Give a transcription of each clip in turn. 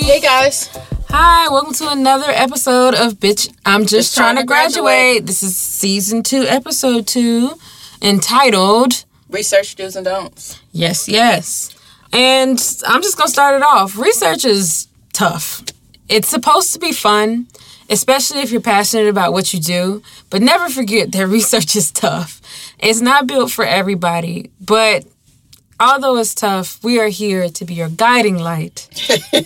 Hey guys. Hi, welcome to another episode of Bitch. I'm just, Just trying, trying to to graduate. graduate. This is season two, episode two, entitled Research do's and don'ts. Yes, yes. And I'm just gonna start it off. Research is tough. It's supposed to be fun, especially if you're passionate about what you do. But never forget that research is tough. It's not built for everybody, but although it's tough, we are here to be your guiding light,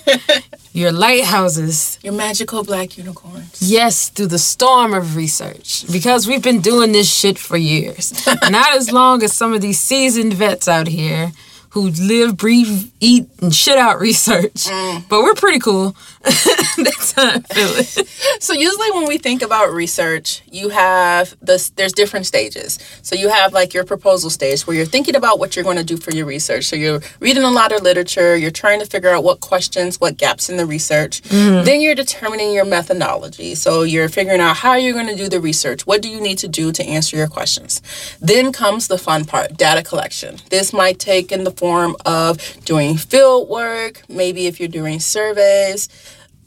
your lighthouses. Your magical black unicorns. Yes, through the storm of research. Because we've been doing this shit for years. Not as long as some of these seasoned vets out here who live, breathe, eat, and shit out research. Mm. But we're pretty cool. That's how I feel it. So usually when we think about research, you have this there's different stages. So you have like your proposal stage where you're thinking about what you're going to do for your research. So you're reading a lot of literature, you're trying to figure out what questions, what gaps in the research. Mm-hmm. Then you're determining your methodology. So you're figuring out how you're going to do the research. What do you need to do to answer your questions? Then comes the fun part, data collection. This might take in the form of doing field work, maybe if you're doing surveys,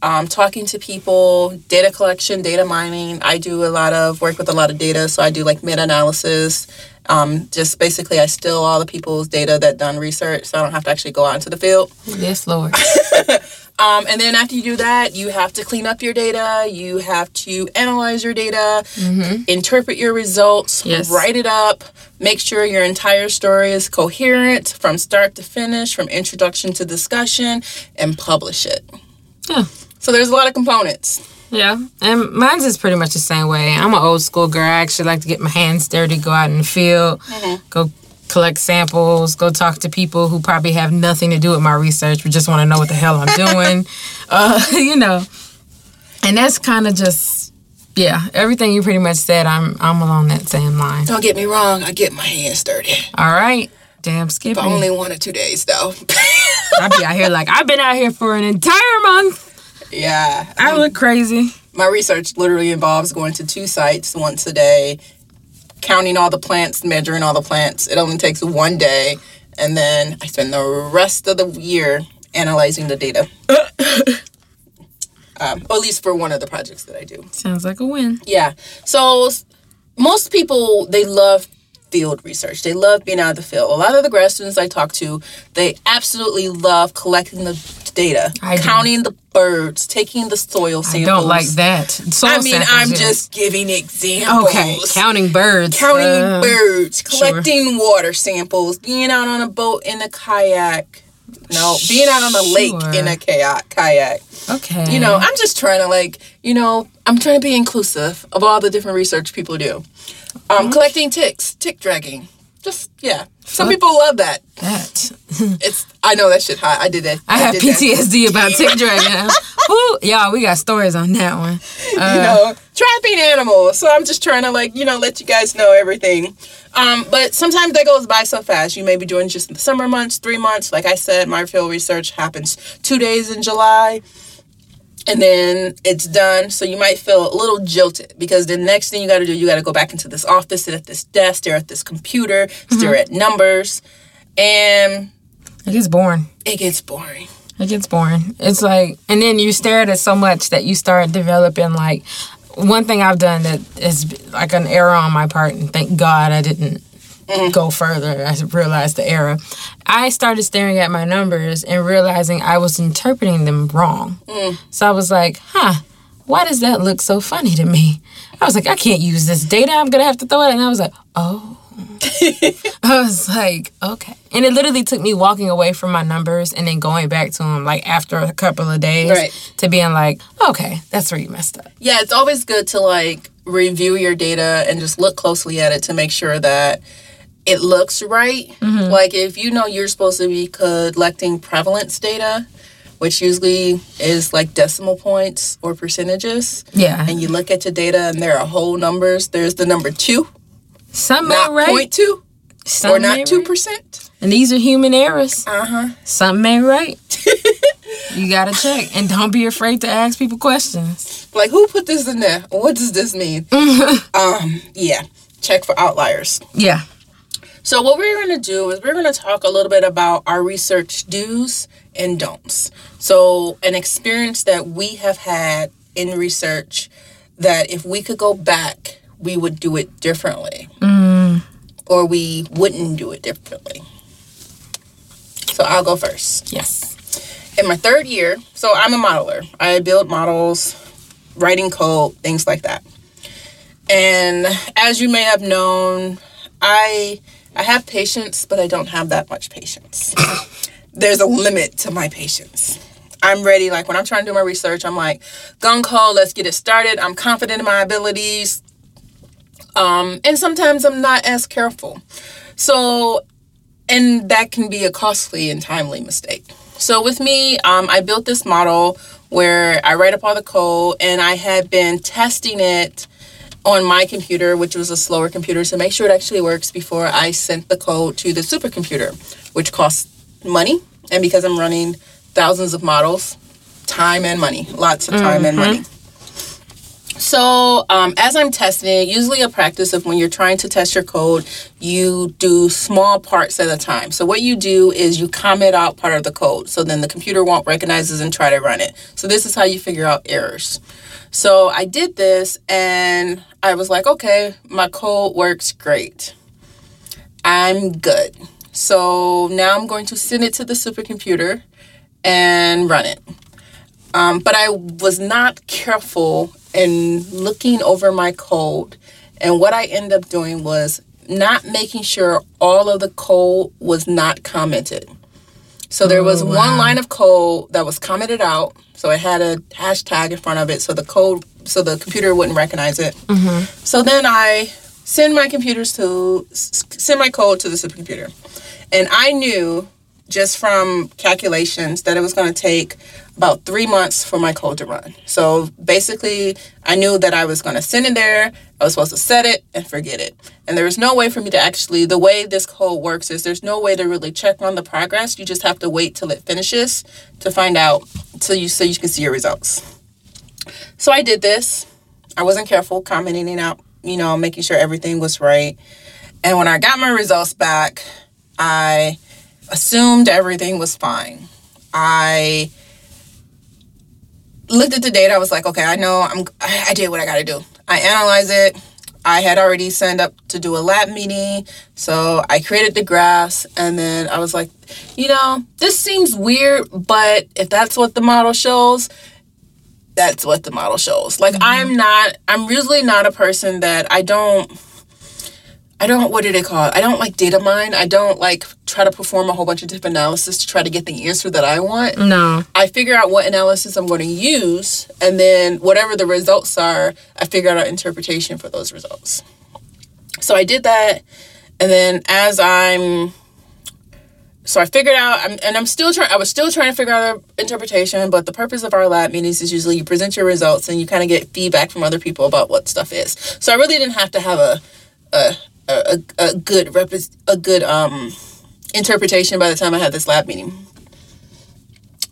um, talking to people, data collection, data mining. I do a lot of work with a lot of data, so I do like meta analysis. Um, just basically, I steal all the people's data that done research, so I don't have to actually go out into the field. Yes, Lord. Um, and then after you do that, you have to clean up your data. You have to analyze your data, interpret your results, Yes. write it up, make sure your entire story is coherent from start to finish, from introduction to discussion, and publish it. Yeah. So there's a lot of components. Yeah, and mine's is pretty much the same way. I'm an old school girl. I actually like to get my hands dirty, go out in the field, go collect samples, go talk to people who probably have nothing to do with my research, but just want to know what the hell I'm doing. uh, you know, and that's kind of just yeah, everything you pretty much said. I'm I'm along that same line. Don't get me wrong, I get my hands dirty. All right, damn Skippy. But only one or two days though. I'd be out here like I've been out here for an entire month. Yeah. I look crazy. My research literally involves going to two sites once a day, counting all the plants, measuring all the plants. It only takes one day, and then I spend the rest of the year analyzing the data. um, at least for one of the projects that I do. Sounds like a win. Yeah. So most people they love field research. They love being out of the field. A lot of the grad students I talk to, they absolutely love collecting the data, I do. counting the birds, taking the soil samples. I don't like that. Soil I mean, samples, I'm yes. just giving examples. Okay, counting birds. Counting Uh, birds, sure. collecting water samples, being out on a boat in a kayak. No, being out on a lake in a kayak. Kayak. Okay. You know, I'm just trying to like, you know, I'm trying to be inclusive of all the different research people do. Um, collecting ticks, tick dragging. Just yeah. Some Fuck. people love that. that. It's I know that shit hot. I did it. I have did that. PTSD about tick dragging. Woo, y'all, we got stories on that one. you know, trapping animals. So I'm just trying to like, you know, let you guys know everything. Um, but sometimes that goes by so fast. You may be doing just the summer months, three months. Like I said, my field research happens two days in July. And then it's done. So you might feel a little jilted because the next thing you got to do, you got to go back into this office, sit at this desk, stare at this computer, mm-hmm. stare at numbers. And It gets boring. it gets boring. It gets boring. It's like, and then you stare at it so much that you start developing like. One thing I've done that is like an error on my part, and thank God I didn't go further. I realized the error. I started staring at my numbers and realizing I was interpreting them wrong. Mm. So I was like, huh, why does that look so funny to me? I was like, I can't use this data. I'm going to have to throw it. And I was like, oh. I was like, okay. And it literally took me walking away from my numbers and then going back to them like after a couple of days Right. to being like, okay, that's where you messed up. Yeah, it's always good to like review your data and just look closely at it to make sure that it looks right. Mm-hmm. Like if you know you're supposed to be collecting prevalence data, which usually is like decimal points or percentages, Yeah. and you look at your data and there are whole numbers. There's the number two, Some not ain't right. point two, Some or not two percent. And these are human errors. Uh huh. Something ain't right. you gotta check. And don't be afraid to ask people questions. Like who put this in there? What does this mean? um, yeah. Check for outliers. Yeah. So, what we're going to do is we're going to talk a little bit about our research do's and don'ts. So, an experience that we have had in research that if we could go back, we would do it differently, mm. or we wouldn't do it differently. So, I'll go first. Yes. In my third year, so I'm a modeler, I build models, writing code, things like that. And as you may have known, I I have patience, but I don't have that much patience. There's a limit to my patience. I'm ready. Like when I'm trying to do my research, I'm like, gung ho, let's get it started. I'm confident in my abilities. Um, and sometimes I'm not as careful. So, and that can be a costly and timely mistake. So with me, um, I built this model where I write up all the code and I had been testing it on my computer, which was a slower computer, to make sure it actually works before I sent the code to the supercomputer, which costs money. And because I'm running thousands of models, time and money, lots of time mm-hmm. and money. So, um, as I'm testing usually a practice of when you're trying to test your code, you do small parts at a time. So, what you do is you comment out part of the code. So then the computer won't recognize it and try to run it. So, this is how you figure out errors. So, I did this and I was like, okay, my code works great. I'm good. So, now I'm going to send it to the supercomputer and run it. Um, but I was not careful in looking over my code. And what I ended up doing was not making sure all of the code was not commented. So there was oh, wow. one line of code that was commented out. So it had a hashtag in front of it. So the code, so the computer wouldn't recognize it. Mm-hmm. So then I send my computers to send my code to the supercomputer, and I knew just from calculations that it was going to take about three months for my code to run. So basically, I knew that I was going to send it there. I was supposed to set it and forget it. And there was no way for me to actually, the way this code works is there's no way to really check on the progress. You just have to wait till it finishes to find out so you so you can see your results. So I did this. I wasn't careful commenting out, you know, making sure everything was right. And when I got my results back, I assumed everything was fine. I looked at the data. I was like, okay, I know I'm. I did what I got to do. I analyzed it. I had already signed up to do a lab meeting, so I created the graphs, and then I was like, you know, this seems weird, but if that's what the model shows, that's what the model shows. Like, mm-hmm. I'm not. I'm usually not a person that I don't I don't what do they call it? I don't like data mine. I don't like try to perform a whole bunch of different analysis to try to get the answer that I want. No. I figure out what analysis I'm going to use and then whatever the results are, I figure out an interpretation for those results. So I did that and then as I'm so I figured out, I'm, and I'm still trying. I was still trying to figure out an interpretation. But the purpose of our lab meetings is usually you present your results and you kind of get feedback from other people about what stuff is. So I really didn't have to have a, a a, a good rep- a good um interpretation by the time I had this lab meeting.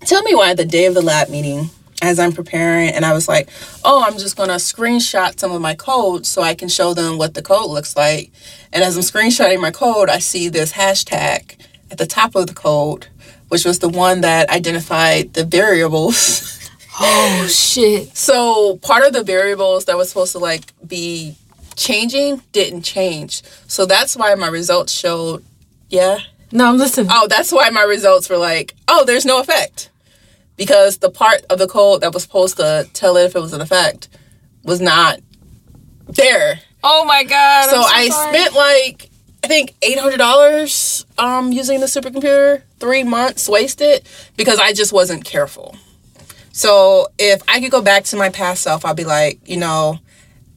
Tell me why the day of the lab meeting, as I'm preparing, and I was like, oh, I'm just gonna screenshot some of my code so I can show them what the code looks like. And as I'm screenshotting my code, I see this hashtag at the top of the code, which was the one that identified the variables. Oh shit. So part of the variables that was supposed to like be changing didn't change. So that's why my results showed, yeah. No, I'm listening. Oh, that's why my results were like, oh, there's no effect. Because the part of the code that was supposed to tell it if it was an effect was not there. Oh my god. So, so I sorry. spent like I think eight hundred dollars um using the supercomputer, three months wasted because I just wasn't careful. So if I could go back to my past self, I'd be like, you know,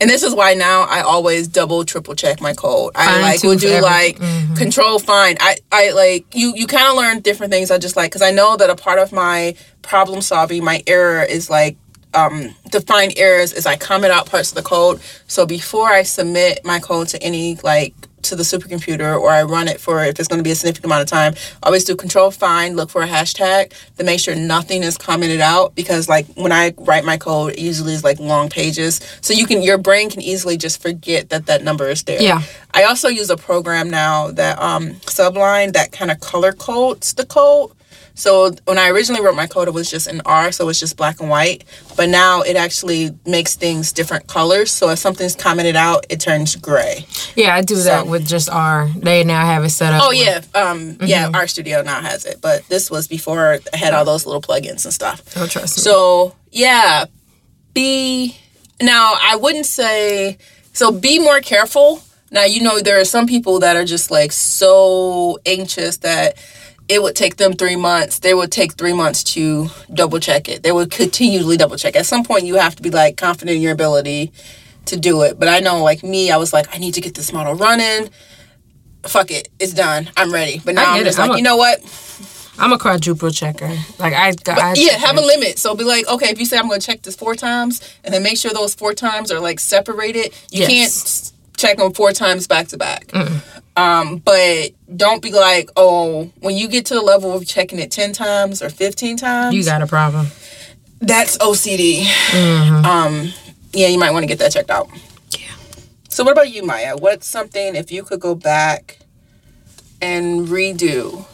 and this is why now I always double triple check my code. I like will do every, like mm-hmm. control find. I I like you you kind of learn different things. I just like because I know that a part of my problem solving, my error is like um, to find errors is I comment out parts of the code. So before I submit my code to any like to the supercomputer or I run it for if it's going to be a significant amount of time, always do control find, look for a hashtag to make sure nothing is commented out because like when I write my code, it usually is like long pages. So you can your brain can easily just forget that that number is there. Yeah. I also use a program now that um Sublime that kind of color codes the code. So when I originally wrote my code, it was just in R, so it's just black and white. But now it actually makes things different colors. So if something's commented out, it turns gray. Yeah, I do that with just R. They now have it set up. Oh with- yeah, um, yeah. RStudio now has it, but this was before I had all those little plugins and stuff. Oh, trust me. So yeah, be now. I wouldn't say so. Be more careful. Now you know there are some people that are just like so anxious that it would take them three months. They would take three months to double check it. They would continually double check. At some point, you have to be like confident in your ability to do it. But I know, like me, I was like, I need to get this model running. Fuck it, it's done. I'm ready. But now I'm just it. I'm like, a- you know what? I'm a quadruple checker. Like I, got I yeah, have a limit. So be like, okay, if you say I'm going to check this four times, and then make sure those four times are like separated. You Yes. can't check them four times back to back. Um, but don't be like, oh, when you get to the level of checking it ten times or fifteen times, You got a problem. that's OCD. Mm-hmm. Um, yeah, you might want to get that checked out. Yeah. So what about you, Maya? What's something if you could go back and redo?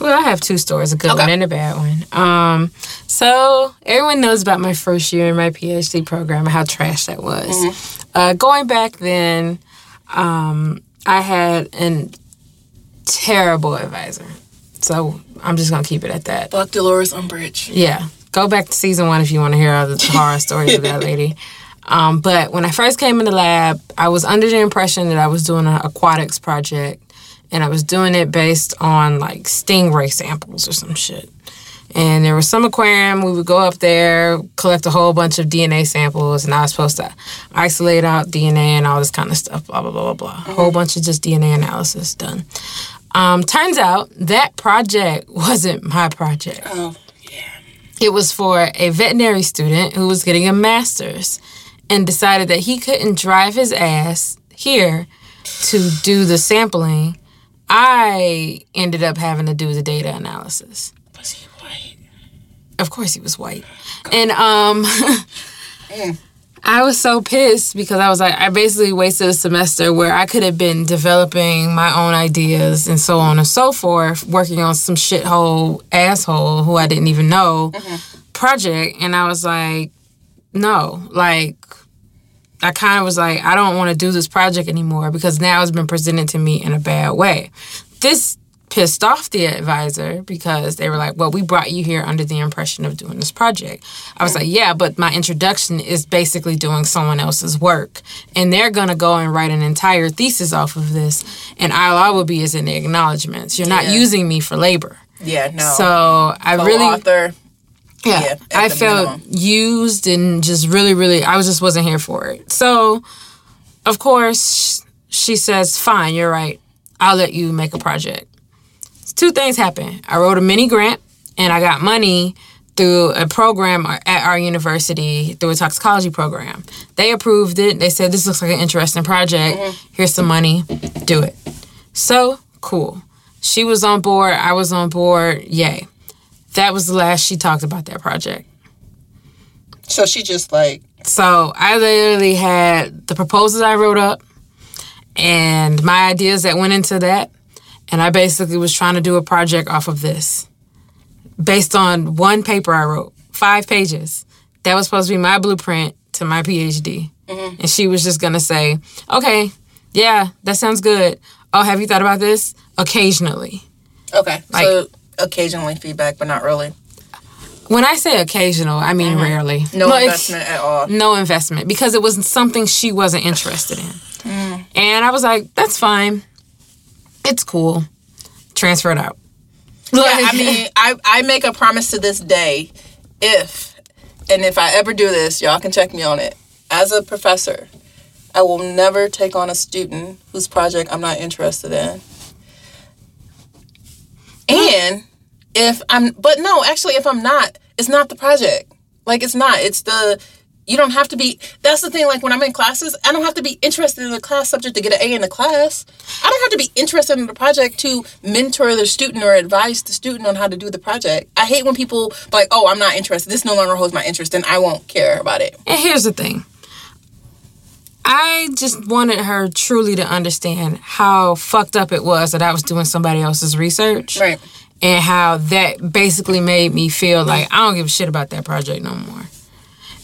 Well, I have two stories, a good Okay. one and a bad one. Um, so everyone knows about my first year in my PhD program and how trash that was. Mm-hmm. Uh, going back then, um, I had an terrible advisor. So I'm just gonna keep it at that. Fuck Dolores Umbridge. Yeah. Go back to season one if you want to hear all the horror stories of that lady. Um, but when I first came in the lab, I was under the impression that I was doing an aquatics project and I was doing it based on like stingray samples or some shit. And there was some aquarium, we would go up there, collect a whole bunch of DNA samples, and I was supposed to isolate out DNA and all this kind of stuff, blah, blah, blah, blah, blah. A whole bunch of just DNA analysis done. Um, turns out that project wasn't my project. Oh, yeah. It was for a veterinary student who was getting a master's and decided that he couldn't drive his ass here to do the sampling. I ended up having to do the data analysis. was he white? Of course he was white. And um I was so pissed because I was like I basically wasted a semester where I could have been developing my own ideas and so on and so forth, working on some shithole asshole who I didn't even know project and I was like no, like I kind of was like, I don't want to do this project anymore because now it's been presented to me in a bad way. This pissed off the advisor because they were like, Well, we brought you here under the impression of doing this project. I was like, Yeah, but my introduction is basically doing someone else's work. And they're going to go and write an entire thesis off of this. And all I will be is in the acknowledgments. You're not Yeah. using me for labor. Yeah, no. So I really. author. Yeah, Yeah, I felt minimum. used and just really, really, I was just wasn't here for it. So, of course, she says, "Fine, you're right. I'll let you make a project." Two things happened. I wrote a mini grant, and I got money through a program at our university through a toxicology program. They approved it. They said, "This looks like an interesting project. Mm-hmm. Here's some money. Do it." So cool. She was on board. I was on board. Yay. That was the last she talked about that project. So she just like So I literally had the proposals I wrote up and my ideas that went into that. And I basically was trying to do a project off of this based on one paper I wrote, five pages. That was supposed to be my blueprint to my PhD. Mm-hmm. And she was just going to say, okay, yeah, that sounds good. Oh, have you thought about this? Occasionally. okay. Like- so occasionally feedback, but not really. When I say occasional, I mean mm-hmm. rarely. No Like- investment at all. no investment because it was something she wasn't interested in. Mm. And I was like, that's fine. It's cool. Transfer it out. Yeah, I mean, I, I make a promise to this day, if and if I ever do this, y'all can check me on it. As a professor, I will never take on a student whose project I'm not interested in. And if I'm, but no, actually, if I'm not, it's not the project. Like it's not. It's the You don't have to be. That's the thing. Like when I'm in classes, I don't have to be interested in the class subject to get an A in the class. I don't have to be interested in the project to mentor the student or advise the student on how to do the project. I hate when people like, "Oh, I'm not interested. This no longer holds my interest, and I won't care about it." And here's the thing. I just wanted her truly to understand how fucked up it was that I was doing somebody else's research. Right. And how that basically made me feel like I don't give a shit about that project no more.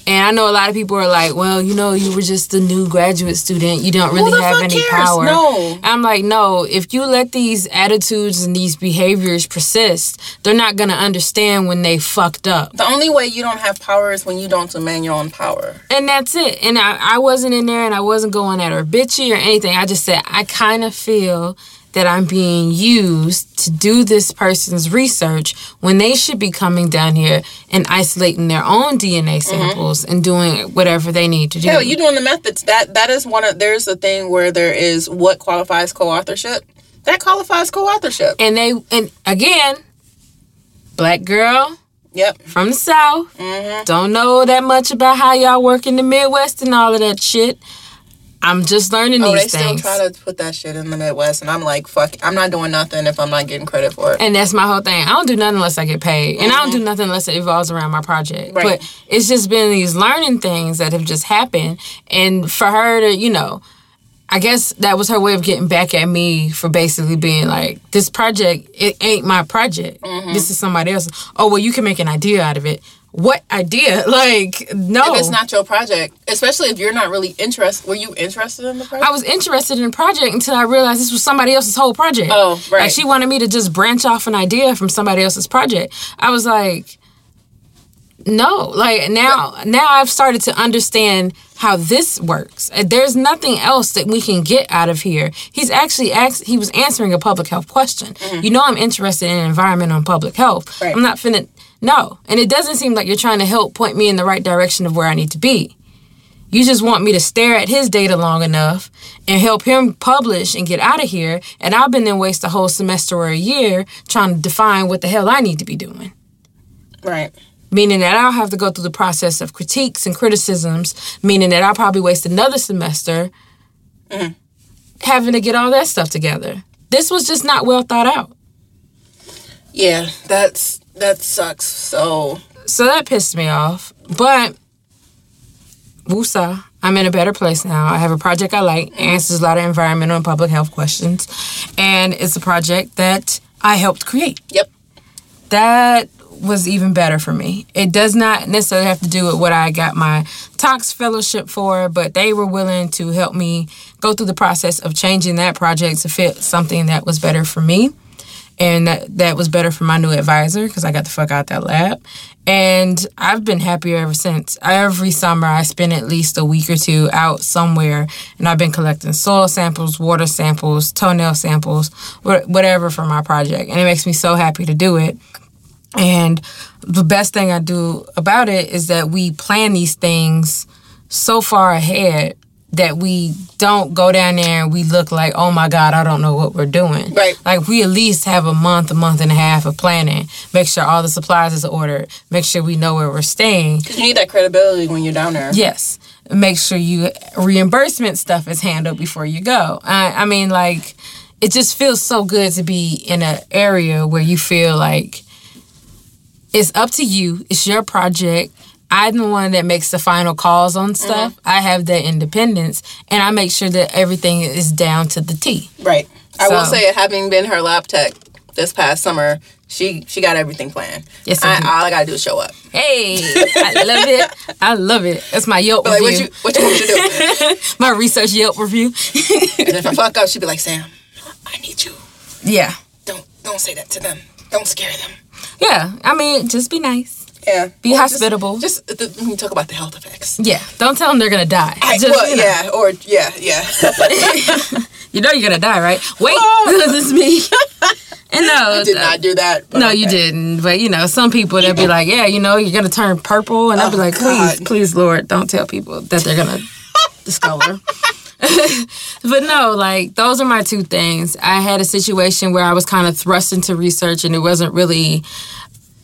And I know a lot of people are like, well, you know, you were just a new graduate student. You don't really have any cares? power. No. I'm like, no, if you let these attitudes and these behaviors persist, they're not going to understand when they fucked up. The only way you don't have power is when you don't demand your own power. And that's it. And I, I wasn't in there and I wasn't going at her bitchy or anything. I just said, I kind of feel that I'm being used to do this person's research when they should be coming down here and isolating their own DNA mm-hmm. samples and doing whatever they need to do. Hell, you doing the methods. That that is one of there's a thing where there is what qualifies co-authorship. That qualifies co-authorship. and they, and again, black girl Yep. from the South, mm-hmm. don't know that much about how y'all work in the Midwest and all of that shit. I'm just learning these things. Oh, they still try to put that shit in the Midwest, and I'm like, fuck, I'm not doing nothing if I'm not getting credit for it. And that's my whole thing. I don't do nothing unless I get paid. And I don't do mm-hmm. nothing unless it evolves around my project. Right. But it's just been these learning things that have just happened. And for her to, you know, I guess that was her way of getting back at me for basically being like, this project, it ain't my project. Mm-hmm. This is somebody else. Oh, well, you can make an idea out of it. What idea? Like, no. If it's not your project, especially if you're not really interested, were you interested in the project? I was interested in the project until I realized this was somebody else's whole project. Oh, right. Like she wanted me to just branch off an idea from somebody else's project. I was like, no. Like now, now I've started to understand how this works. Uh, There's nothing else that we can get out of here. He's actually asked. He was answering a public health question. You know, I'm interested in environmental and public health. Mm-hmm. Right. I'm not finna. No, and it doesn't seem like you're trying to help point me in the right direction of where I need to be. You just want me to stare at his data long enough and help him publish and get out of here. And I've been then waste a whole semester or a year trying to define what the hell I need to be doing. right. Meaning that I'll have to go through the process of critiques and criticisms, meaning that I'll probably waste another semester mm-hmm. having to get all that stuff together. This was just not well thought out. Yeah, that's that sucks. So So that pissed me off. But Wusa, I'm in a better place now. I have a project I like, answers a lot of environmental and public health questions. And it's a project that I helped create. yep. That was even better for me. It does not necessarily have to do with what I got my Tox fellowship for, but they were willing to help me go through the process of changing that project to fit something that was better for me. And that, that was better for my new advisor because I got the fuck out that lab. And I've been happier ever since. Every summer, I spend at least a week or two out somewhere, and I've been collecting soil samples, water samples, toenail samples, whatever for my project. And it makes me so happy to do it. And the best thing I do about it is that we plan these things so far ahead that we don't go down there and we look like, oh my God, I don't know what we're doing. Right. Like we at least have a month, a month and a half of planning. Make sure all the supplies is ordered. Make sure we know where we're staying. Because you need that credibility when you're down there. Yes. Make sure you reimbursement stuff is handled before you go. I, I mean, like, it just feels so good to be in an area where you feel like it's up to you. It's your project. I'm the one that makes the final calls on mm-hmm. stuff. I have that independence, and I make sure that everything is down to the T. Right. I will So- say, having been her lab tech this past summer, she she got everything planned. Yes, I all I gotta do is show up. Hey, I love it. I love it. That's my Yelp But like, what review. you what you want to do? my research Yelp review. and if I fuck up, she'd be like, Sam, I need you. yeah. Don't don't say that to them. Don't scare them. Yeah. I mean, just be nice. Yeah. Be Or hospitable. Just, uh, the, we talk about the health effects. Yeah, don't tell them they're gonna die. I, Just, well, you know, yeah, or yeah, yeah. you know you're gonna die, right? Wait, Oh. this is me. and no, I did not do that. no, you didn't. But you know, some people they'll be like, yeah, you know, you're gonna turn purple, and I'll be Oh, like, please, God. please, Lord, don't tell people that they're gonna discolor. but no, like those are my two things. I had a situation where I was kind of thrust into research, and it wasn't really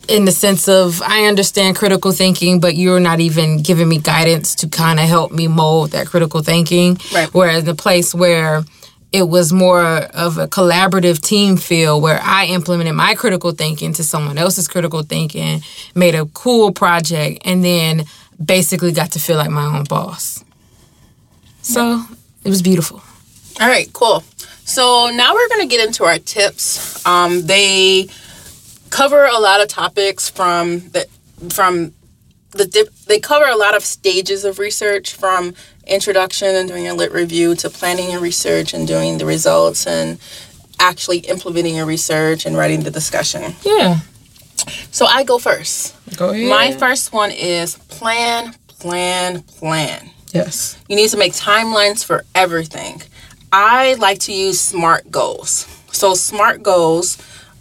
in the sense of I understand critical thinking, but you're not even giving me guidance to kind of help me mold that critical thinking. Right. Whereas the place where it was more of a collaborative team feel where I implemented my critical thinking to someone else's critical thinking, made a cool project, and then basically got to feel like my own boss. So it was beautiful. All right, cool. So now we're going to get into our tips. Um, they cover a lot of topics from the from the dip, they cover a lot of stages of research from introduction and doing a lit review to planning your research and doing the results and actually implementing your research and writing the discussion. Yeah. So I go first. Go ahead. My first one is plan, plan, plan. Yes. You need to make timelines for everything. I like to use SMART goals. So, SMART goals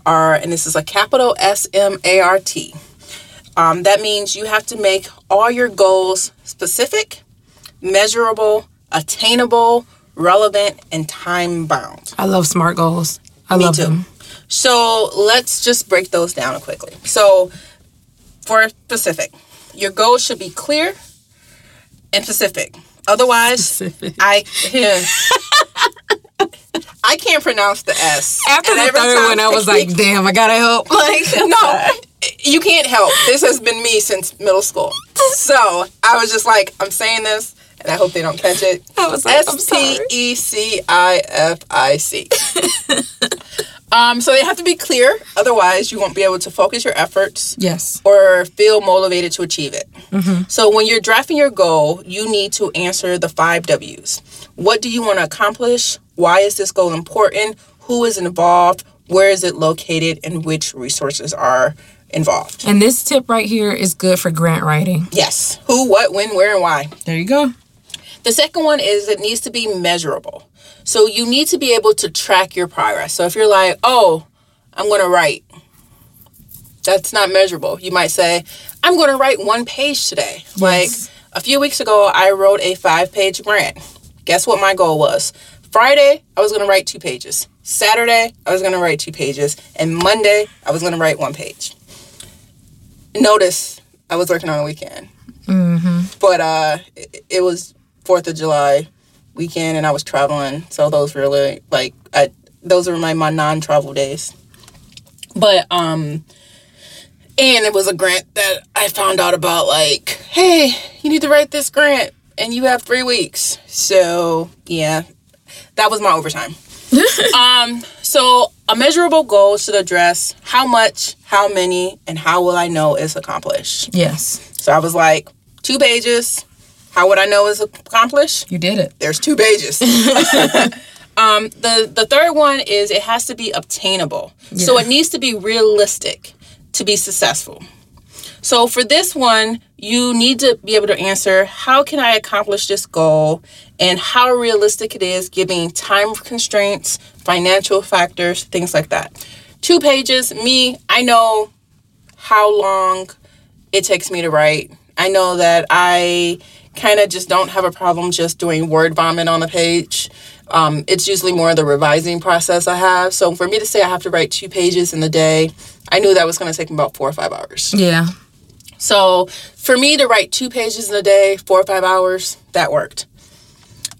are, and this is a capital S M A R T. Um, that means you have to make all your goals specific, measurable, attainable, relevant, and time bound. I love smart goals. I Me love too. them. So let's just break those down quickly. So, for specific, your goals should be clear and specific. Otherwise, Specific. I I can't pronounce the S. After And the third one, I was like, damn, I gotta help. Like, no, you can't help. This has been me since middle school. So I was just like, I'm saying this, and I hope they don't catch it. I was like, S. P E C I F I C. Um, so they have to be clear, otherwise you won't be able to focus your efforts Yes. or feel motivated to achieve it. So when you're drafting your goal, you need to answer the five W's. What do you want to accomplish? Why is this goal important? Who is involved? Where is it located? And which resources are involved? And this tip right here is good for grant writing. Yes. Who, what, when, where, and why. There you go. The second one is it needs to be measurable. So you need to be able to track your progress. So if you're like, oh, I'm going to write, that's not measurable. You might say, I'm going to write one page today. Like a few weeks ago, I wrote a five page grant. Guess what my goal was? Friday, I was going to write two pages. Saturday, I was going to write two pages. And Monday, I was going to write one page. Notice I was working on a weekend. But uh, it, it was Fourth of July weekend, and I was traveling, so those really like I those are my my non travel days. But um, and it was a grant that I found out about. Like, hey, you need to write this grant, and you have three weeks. So yeah, that was my overtime. um, so a measurable goal should address how much, how many, and how will I know it's accomplished. Yes. So I was like, two pages. How would I know it's accomplished? You did it. There's two pages. um, the the third one is it has to be obtainable. So it needs to be realistic to be successful. So for this one, you need to be able to answer how can I accomplish this goal and how realistic it is given time constraints, financial factors, things like that. Two pages, me, I know how long it takes me to write. I know that I kind of just don't have a problem just doing word vomit on a page. Um, it's usually more the revising process I have. So for me to say I have to write two pages in the day, I knew that was going to take me about four or five hours. Yeah. So for me to write two pages in a day, four or five hours, that worked.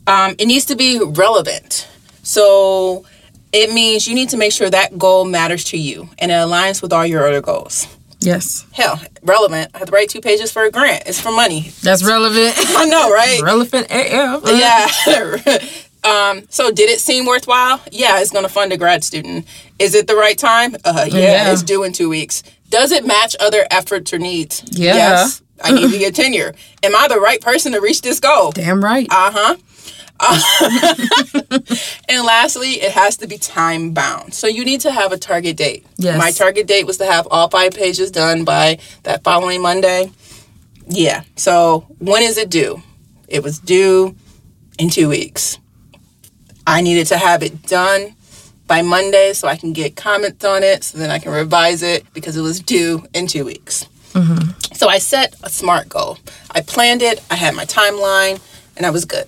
Um, it needs to be relevant. So it means you need to make sure that goal matters to you and it aligns with all your other goals. Yes. Hell, relevant. I have to write two pages for a grant. It's for money. That's relevant. I know, right? relevant AF. yeah. um, so did it seem worthwhile? Yeah, it's gonna fund a grad student. Is it the right time? Uh yeah, Yeah. it's due in two weeks. Does it match other efforts or needs? Yeah. Yes. I need to get tenure. Am I the right person to reach this goal? Damn right. Uh-huh. and lastly, it has to be time bound. So you need to have a target date. Yes. My target date was to have all five pages done by that following Monday. Yeah. So when is it due? It was due in two weeks. I needed to have it done by Monday so I can get comments on it so then I can revise it because it was due in two weeks. Mm-hmm. So I set a SMART goal. I planned it, I had my timeline, and I was good.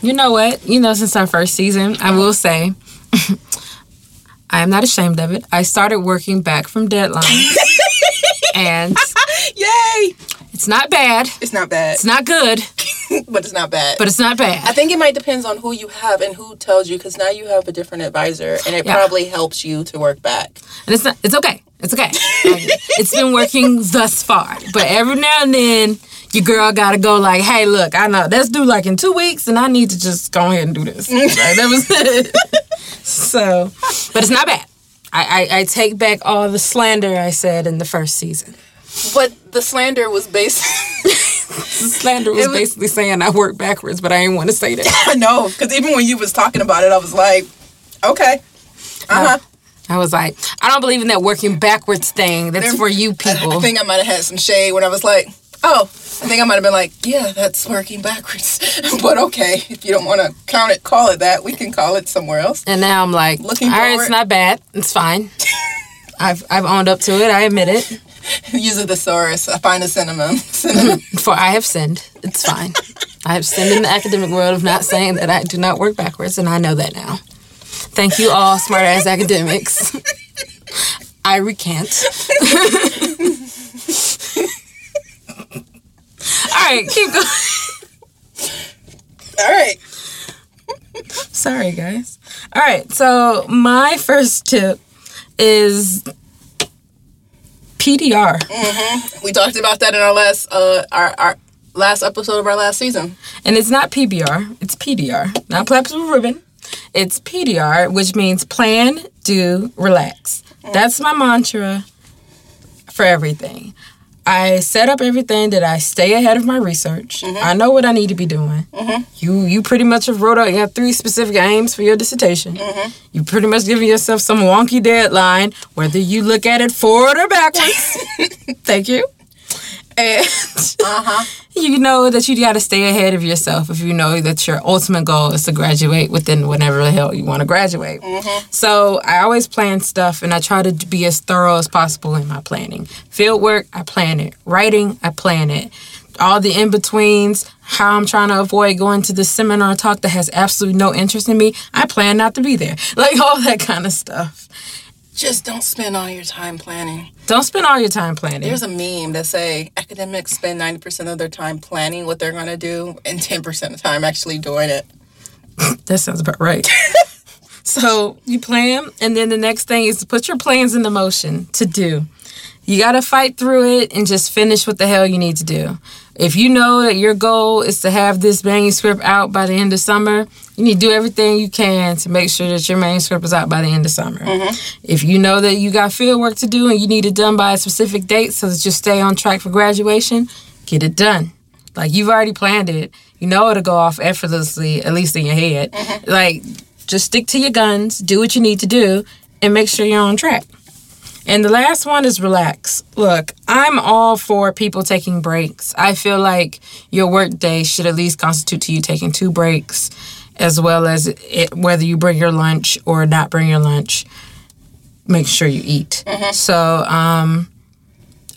You know what? You know, since our first season, I will say, I am not ashamed of it. I started working back from deadline. and Yay! it's not bad. It's not bad, It's not good, but it's not bad. but it's not bad. I think it might depends on who you have and who tells you, because now you have a different advisor, and it Yeah. probably helps you to work back. And it's not. It's okay. It's okay. It's been working thus far. But every now and then, your girl got to go like, "Hey, look, I know that's due like in two weeks, and I need to just go ahead and do this." Like, that was it. so, but it's not bad. I, I I take back all the slander I said in the first season. But the slander was based. The slander was, was- basically saying I work backwards, but I didn't want to say that. I know, because even when you was talking about it, I was like, okay, uh huh. I was like, I don't believe in that working backwards thing. That's for you people. I think I might have had some shade when I was like, oh, I think I might have been like, yeah, that's working backwards. but okay, if you don't want to count it, call it that. We can call it somewhere else. And now I'm like, Looking all right, it's not bad. It's fine. I've I've owned up to it. I admit it. Use a thesaurus. I find a synonym. synonym. For I have sinned. It's fine. I have sinned in the academic world of not saying that I do not work backwards, and I know that now. Thank you, all smart ass academics. I recant. All right, keep going. All right. Sorry, guys. All right, so my first tip is PDR. We talked about that in our last uh our, our last episode of our last season. And it's not PBR, it's PDR. Not Pabst Blue Ribbon. It's PDR, which means plan, do, relax. That's my mantra for everything. I set up everything that I stay ahead of my research. Mm-hmm. I know what I need to be doing. Mm-hmm. You you pretty much have wrote out you have three specific aims for your dissertation. Mm-hmm. You pretty much giving yourself some wonky deadline, whether you look at it forward or backwards. Thank you. And Uh-huh. you know that you got to stay ahead of yourself if you know that your ultimate goal is to graduate within whenever the hell you want to graduate. So I always plan stuff and I try to be as thorough as possible in my planning. Field work, I plan it. Writing, I plan it. All the in betweens, how I'm trying to avoid going to the seminar talk that has absolutely no interest in me, I plan not to be there. Like all that kind of stuff. Just don't spend all your time planning. Don't spend all your time planning. There's a meme that say academics spend 90% of their time planning what they're going to do and 10% of the time actually doing it. That sounds about right. so you plan, and then the next thing is to put your plans into motion to do. You got to fight through it and just finish what the hell you need to do. If you know that your goal is to have this manuscript out by the end of summer, you need to do everything you can to make sure that your manuscript is out by the end of summer. Mm-hmm. If you know that you got field work to do and you need it done by a specific date so that you stay on track for graduation, get it done. Like you've already planned it. You know it'll go off effortlessly, at least in your head. Mm-hmm. Like just stick to your guns, do what you need to do, and make sure you're on track. And the last one is relax. Look, I'm all for people taking breaks. I feel like your work day should at least constitute to you taking two breaks, as well as it, whether you bring your lunch or not bring your lunch. Make sure you eat. So, um,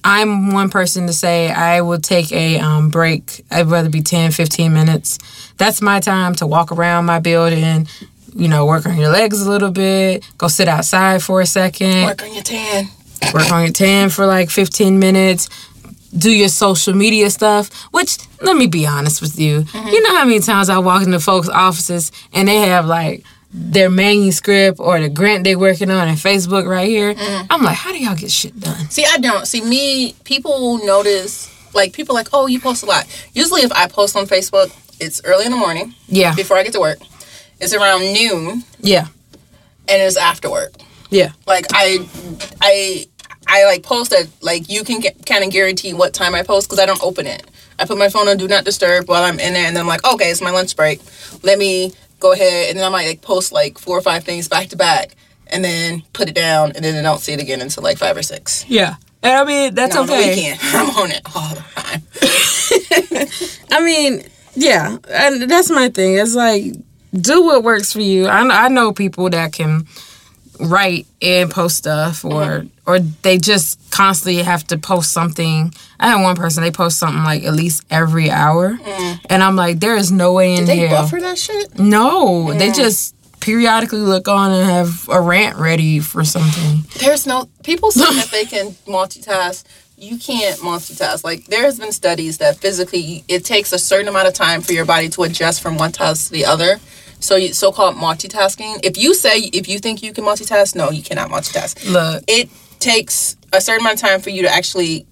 I'm one person to say I will take a um, break. I'd rather be 10, 15 minutes. That's my time to walk around my building, you know, work on your legs a little bit, go sit outside for a second Work on your tan. work on your tan for like 15 minutes do your social media stuff which let me be honest with you mm-hmm. you know how many times i walk into folks offices and they have like their manuscript or the grant they're working on on facebook right here mm-hmm. i'm like how do y'all get shit done See, I don't. See, me, people notice, like, people like, oh, you post a lot. Usually, if I post on Facebook, it's early in the morning yeah before I get to work. It's around noon yeah and it's after work. yeah Like, I, I, I like post that, like, you can get, kind of guarantee what time I post because I don't open it. I put my phone on Do Not Disturb while I'm in there and then I'm like, okay, it's my lunch break. Let me go ahead and then I might, like, post, like, four or five things back to back and then put it down and then I don't see it again until, like, five or six. yeah and i mean that's on the okay weekend. I'm on it all the time. I mean, yeah, and that's my thing. It's like do what works for you. I I know people that can write and post stuff, or mm-hmm. or they just constantly have to post something. I had one person they post something like at least every hour, mm. and I'm like, there is no way in They hell. buffer that shit? No, they just periodically look on and have a rant ready for something. There's no people say that they can multitask. You can't multitask. Like there has been studies that physically it takes a certain amount of time for your body to adjust from one task to the other. So you so-called multitasking. If you say if you think you can multitask, no, you cannot multitask. Look, It takes a certain amount of time for you to actually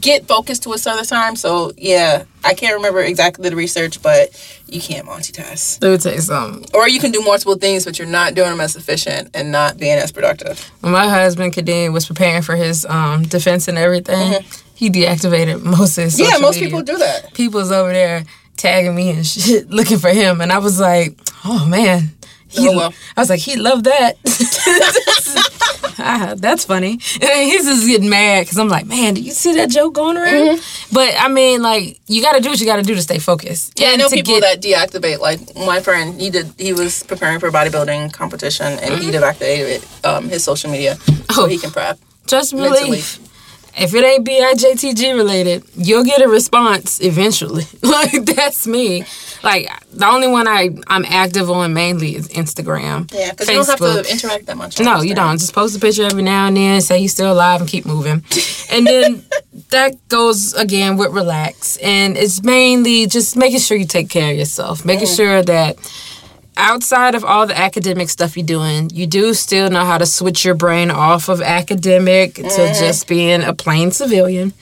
get focused to a certain time. So yeah, I can't remember exactly the research, but you can't multitask. let me tell you something. Or you can do multiple things, but you're not doing them as efficient and not being as productive. When my husband Kadeem was preparing for his um, defense and everything, he deactivated most of his Mm-hmm. yeah, most media. people do that. People's over there tagging me and shit, looking for him, and I was like, oh man. He, Oh, well. I was like, he loved that. That's funny. He's just getting mad because I'm like, man, did you see that joke going around? But I mean, like, you got to do what you got to do to stay focused. Mm-hmm. Yeah, I know people get- that deactivate. Like my friend, he did. He was preparing for a bodybuilding competition, and he deactivated um, his social media so Oh. he can prep. Just believe. mentally. If it ain't BIJTG related, you'll get a response eventually. like that's me. Like the only one I I'm active on mainly is Instagram. Yeah, because you don't have to interact that much. No, you don't. Just post a picture every now and then, say you're still alive, and keep moving. And then that goes again with relax, and it's mainly just making sure you take care of yourself, making Mm-hmm. sure that outside of all the academic stuff you're doing, you do still know how to switch your brain off of academic to Mm-hmm. just being a plain civilian